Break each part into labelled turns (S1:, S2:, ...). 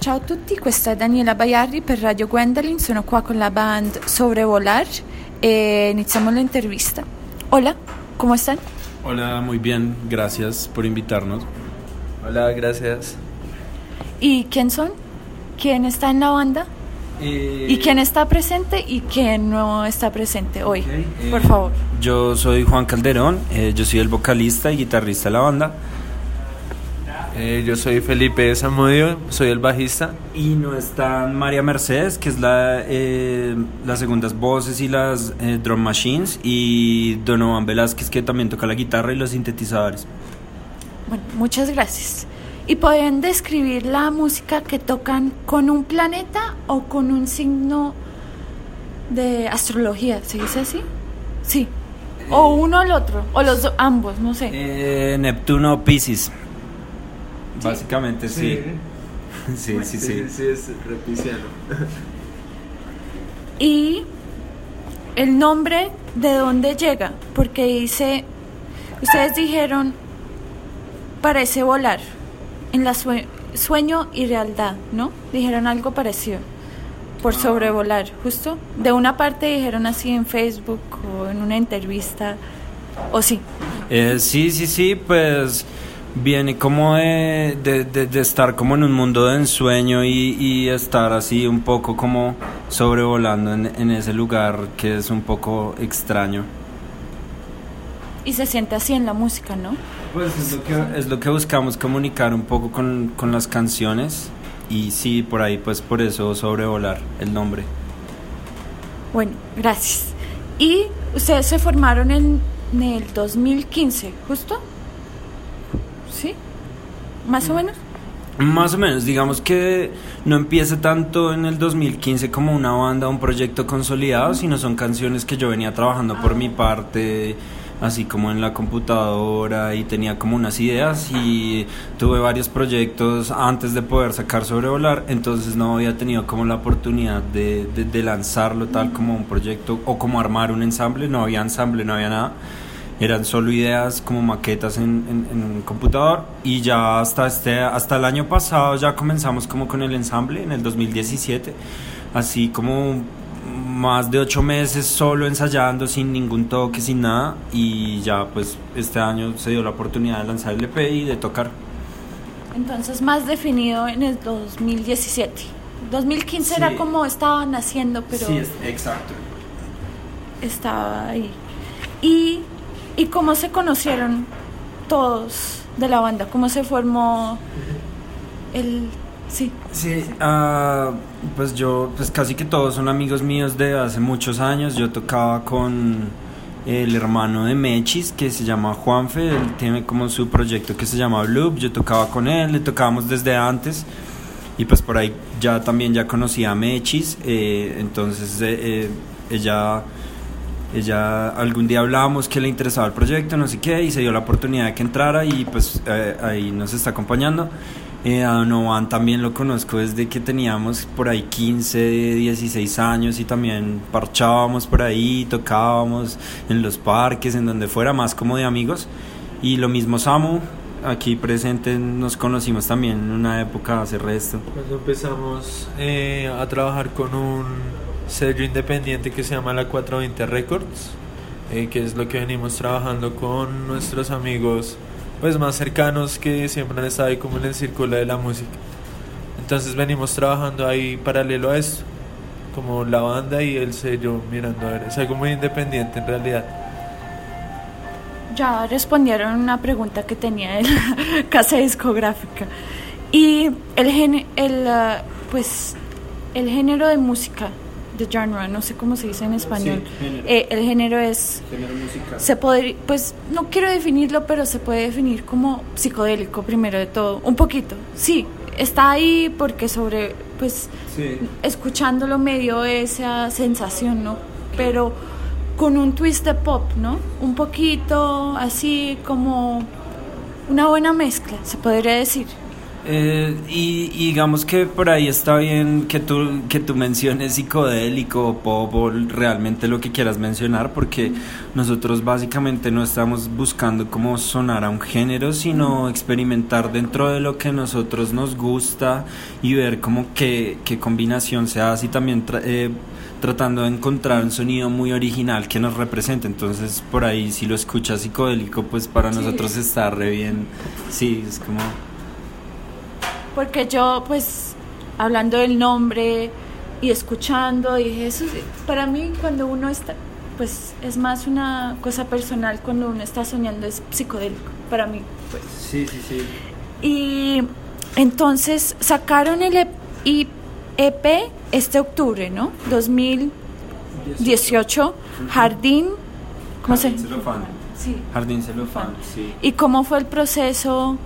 S1: Ciao a tutti, questa è Daniela Baiarri per Radio Gwendolyn, sono qua con la band Sobrevolar e iniziamo la intervista. Hola, ¿cómo están?
S2: Hola, muy bien, gracias por invitarnos.
S3: Hola, gracias.
S1: ¿Y quién son? ¿Quién está en la banda?
S2: Eh,
S1: ¿Y quién está presente y quién no está presente hoy?
S2: Ok,
S1: Por
S2: eh,
S1: favor.
S2: Yo soy Juan Calderón, eh, yo soy el vocalista y guitarrista de la banda.
S3: Eh, yo soy Felipe Zamudio, soy el bajista.
S2: Y no están María Mercedes, que es la, eh, las segundas voces y las eh, drum machines, y Donovan Velázquez, que también toca la guitarra y los sintetizadores.
S1: Bueno, muchas gracias. ¿Y pueden describir la música que tocan con un planeta o con un signo de astrología? ¿Se dice así? Sí. O uno o el otro, o los ambos, no sé.
S2: Eh, Neptuno Pisces. Básicamente sí. Sí, sí, sí.
S3: sí, es repiciano.
S1: Y el nombre de dónde llega, porque dice, ustedes dijeron, parece volar en la sue- sueño y realidad, ¿no? Dijeron algo parecido, por sobrevolar, justo. De una parte dijeron así en Facebook o en una entrevista, o sí.
S2: Eh, sí, sí, sí, pues viene como de, de- de- de estar como en un mundo de ensueño y, y estar así un poco como sobrevolando en, en ese lugar que es un poco extraño.
S1: Y se siente así en la música, ¿no?
S2: Pues es lo que, es lo que buscamos comunicar un poco con, con las canciones y sí, por ahí pues por eso sobrevolar el nombre.
S1: Bueno, gracias. Y ustedes se formaron en, en el 2015, ¿justo? ¿Más o menos?
S2: Más o menos, digamos que no empieza tanto en el 2015 como una banda, un proyecto consolidado, sino son canciones que yo venía trabajando por mi parte, así como en la computadora y tenía como unas ideas y tuve varios proyectos antes de poder sacar Sobrevolar, entonces no había tenido como la oportunidad de, de- de lanzarlo tal como un proyecto o como armar un ensamble, no había ensamble, no había nada eran solo ideas como maquetas en, en- en un computador y ya hasta este hasta el año pasado ya comenzamos como con el ensamble en el 2017 así como más de ocho meses solo ensayando sin ningún toque sin nada y ya pues este año se dio la oportunidad de lanzar el EP y de tocar
S1: Entonces más definido en el 2017. 2015 era
S2: Sí.
S1: como estaba naciendo, pero
S2: sí es- exacto
S1: estaba ahí. ¿Y, ¿Y cómo se conocieron todos de la banda? ¿Cómo se formó el... Sí.
S2: Sí, ah, pues yo, pues casi que todos son amigos míos de hace muchos años. Yo tocaba con el hermano de Mechis, que se llama Juanfe, él tiene como su proyecto que se llama Loop. Yo tocaba con él, le tocábamos desde antes. Y pues por ahí ya también ya conocía a Mechis, eh, entonces eh, eh, ella, ella algún día hablábamos que le interesaba el proyecto, no sé qué, y se dio la oportunidad de que entrara y pues eh, ahí nos está acompañando. Eh, a Donovan también lo conozco desde que teníamos por ahí 15, 16 años y también parchábamos por ahí, tocábamos en los parques, en donde fuera, más como de amigos. Y lo mismo Samu, aquí presente, nos conocimos también en una época hace resto.
S3: Cuando empezamos eh, a trabajar con un sello independiente que se llama la 420 Records, eh, que es lo que venimos trabajando con nuestros amigos pues más cercanos que siempre han estado ahí como en el círculo de la música. Entonces venimos trabajando ahí paralelo a esto, como la banda y el sello mirando a ver, es algo muy independiente en realidad.
S1: Ya respondieron una pregunta que tenía de la casa discográfica. Y el, el, ah, pues, el género de música, de genre, no sé cómo se dice en español.
S2: género.
S1: Eh, el género es, se podría, pues no quiero definirlo, pero se puede definir como psicodélico primero de todo, un poquito. Sí, está ahí porque sobre, pues,
S2: Sí.
S1: escuchándolo me dio esa sensación, ¿no? Pero con un twist de pop, ¿no? Un poquito así como una buena mezcla, se podría decir.
S2: Eh, y, y digamos que por ahí está bien que tú, que tú menciones psicodélico, pop o realmente lo que quieras mencionar, porque nosotros básicamente no estamos buscando cómo sonar a un género, sino experimentar dentro de lo que nosotros nos gusta y ver como qué, qué combinación se hace y también tra- eh, tratando de encontrar un sonido muy original que nos represente. Entonces por ahí si lo escuchas psicodélico, pues para nosotros está re bien. Sí, es como...
S1: Porque yo, pues, hablando del nombre y escuchando, dije, eso, para mí cuando uno está, pues, es más una cosa personal cuando uno está soñando, es psicodélico, para mí, pues.
S2: Sí, sí, sí.
S1: Y entonces sacaron el EP, EP este octubre, ¿no? 2018, Jardín, ¿cómo se
S2: Jardín celofán.
S1: Sí.
S2: Jardín celofán, sí.
S1: ¿Y cómo fue el proceso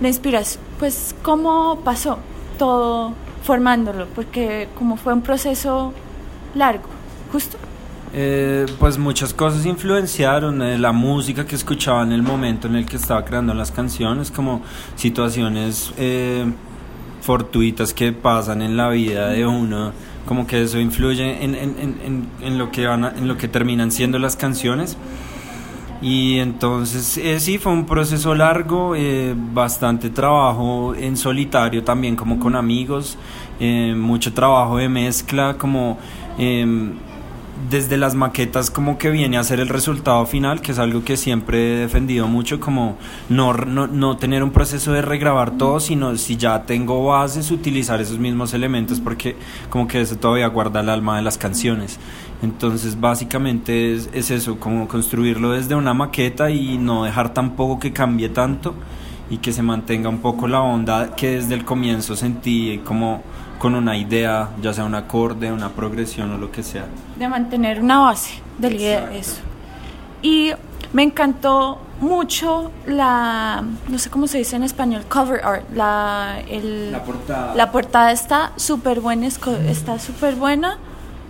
S1: de inspiración? Pues, ¿cómo pasó todo formándolo? Porque como fue un proceso largo, justo.
S2: Eh, pues muchas cosas influenciaron eh, la música que escuchaba en el momento en el que estaba creando las canciones, como situaciones eh, fortuitas que pasan en la vida de uno, como que eso influye en, en- en- en- lo que van a- en lo que terminan siendo las canciones. Y entonces eh, sí, fue un proceso largo, eh, bastante trabajo en solitario también como con amigos, eh, mucho trabajo de mezcla, como em, desde las maquetas como que viene a ser el resultado final, que es algo que siempre he defendido mucho, como no, no, no tener un proceso de regrabar todo, sino si ya tengo bases, utilizar esos mismos elementos, porque como que eso todavía guarda el alma de las canciones. Entonces básicamente es, es eso, como construirlo desde una maqueta y no dejar tampoco que cambie tanto y que se mantenga un poco la onda que desde el comienzo sentí como con una idea, ya sea un acorde, una progresión o lo que sea.
S1: de mantener una base de la idea, eso. Y me encantó mucho la, no sé cómo se dice en español, cover art, la, el,
S2: portada.
S1: la portada está súper buena, está súper buena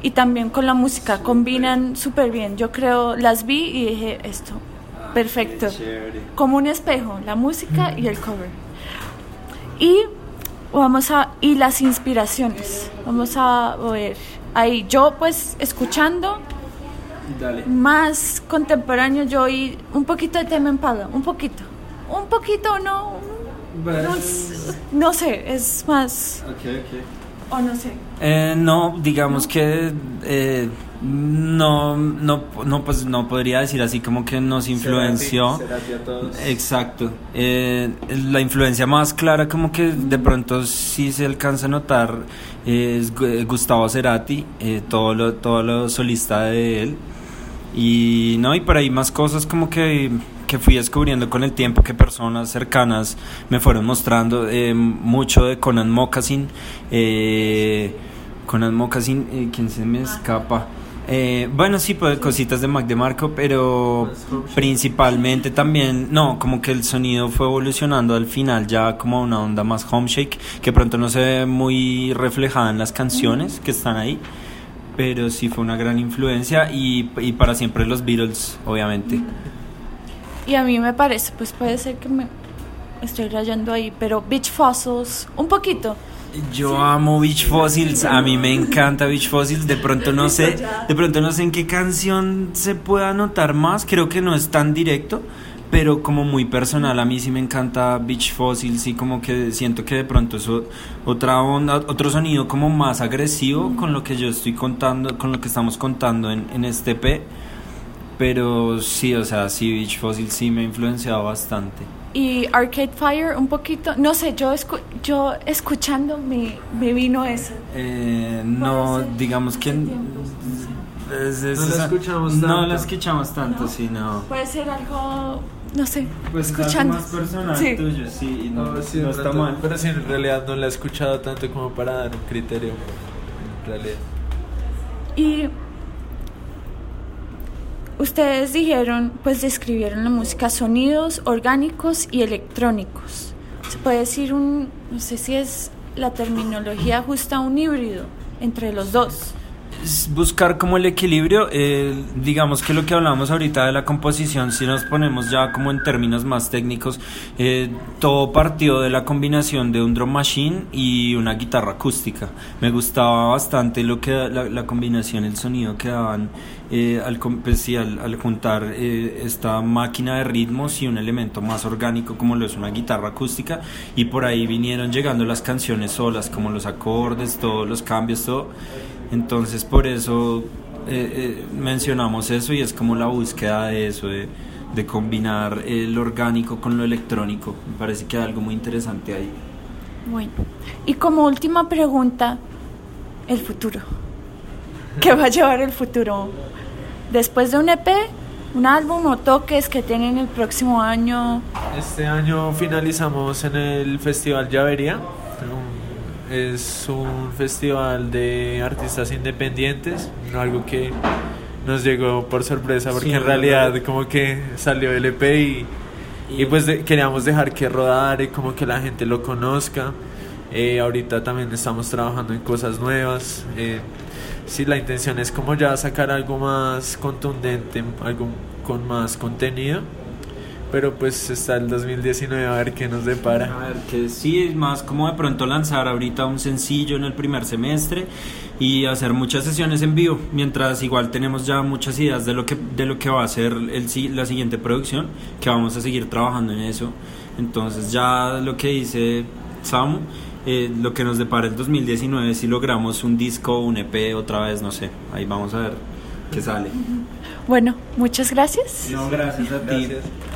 S1: y también con la música combinan súper bien. Yo creo, las vi y dije esto, perfecto. Como un espejo, la música y el cover. Y vamos a y las inspiraciones. Vamos a ver ahí yo pues escuchando
S2: Dale.
S1: más contemporáneo yo oí un poquito de tema en paga, un poquito. Un poquito no no, sé, es más o no sé.
S2: Eh, no, digamos que eh, no, no, no, pues no podría decir así como que nos influenció. Exacto. Eh, la influencia más clara como que de pronto sí se alcanza a notar eh, es Gu- Gustavo Cerati, eh, todo lo, todo lo solista de él. Y no, y por ahí más cosas como que, que fui descubriendo con el tiempo que personas cercanas me fueron mostrando eh, mucho de Conan Moccasin. Eh, Conan Moccasin, eh, ¿quién se me escapa? Eh, bueno, sí, pues cositas de Mac DeMarco, pero principalmente también, no, como que el sonido fue evolucionando al final ya como una onda más home shake, que pronto no se ve muy reflejada en las canciones que están ahí, pero sí fue una gran influencia y para siempre los Beatles, obviamente.
S1: Y a mí me parece, pues puede ser que me estoy rayando ahí, pero Beach Fossils un poquito.
S2: Yo amo Beach Fossils, a mí me encanta Beach Fossils, de pronto no sé, de pronto no sé en qué canción se pueda notar más, creo que no es tan directo, pero como muy personal, a mí sí me encanta Beach Fossils y como que siento que de pronto es otra onda, otro sonido como más agresivo con lo que yo estoy contando, con lo que estamos contando en, en este P, pero sí, o sea, sí, Beach Fossils sí me ha influenciado bastante.
S1: Y Arcade Fire un poquito, no sé, yo escu- yo escuchando me, me vino eso.
S2: Eh, no, digamos que es- es
S3: No la escuchamos
S2: No
S3: tanto.
S2: la escuchamos tanto,
S1: ¿No?
S2: sí, no.
S1: Puede ser algo, no sé,
S2: Pues
S1: escuchando.
S2: más personal
S1: Sí.
S2: tuyo, sí, y no,
S3: No, sí,
S2: no está mal.
S3: Pero sí, en realidad no la he escuchado tanto como para dar un criterio. En realidad.
S1: Y ustedes dijeron, pues describieron la música sonidos orgánicos y electrónicos. Se puede decir un, no sé si es la terminología justa, un híbrido entre los dos.
S2: Buscar como el equilibrio, eh, digamos que lo que hablamos ahorita de la composición, si nos ponemos ya como en términos más técnicos, eh, todo partió de la combinación de un drum machine y una guitarra acústica. Me gustaba bastante lo que la, la combinación, el sonido que daban eh, al, pues sí, al, al juntar eh, esta máquina de ritmos y un elemento más orgánico como lo es una guitarra acústica y por ahí vinieron llegando las canciones solas, como los acordes, todos los cambios, todo. Entonces por eso eh, eh, mencionamos eso y es como la búsqueda de eso, de, de combinar el orgánico con lo electrónico. Me parece que hay algo muy interesante ahí.
S1: Bueno, y como última pregunta, el futuro. ¿Qué va a llevar el futuro? Después de un EP, un álbum o toques que tengan el próximo año.
S3: Este año finalizamos en el Festival Llavería. Es un festival de artistas independientes, algo que nos llegó por sorpresa porque
S2: Sí,
S3: en realidad
S2: verdad.
S3: como que salió el EP y, y pues de- queríamos dejar que rodara y como que la gente lo conozca. Eh, ahorita también estamos trabajando en cosas nuevas. Eh, sí, la intención es como ya sacar algo más contundente, algo con más contenido. Pero pues está el 2019 a ver qué nos depara.
S2: A ver, que sí, es más como de pronto lanzar ahorita un sencillo en el primer semestre y hacer muchas sesiones en vivo, mientras igual tenemos ya muchas ideas de lo que, de lo que va a ser el, la siguiente producción, que vamos a seguir trabajando en eso. Entonces ya lo que dice Samu, eh, lo que nos depara el 2019, si logramos un disco, un EP otra vez, no sé, ahí vamos a ver qué sale.
S1: Bueno, muchas gracias.
S2: No, gracias a ti.
S3: Gracias.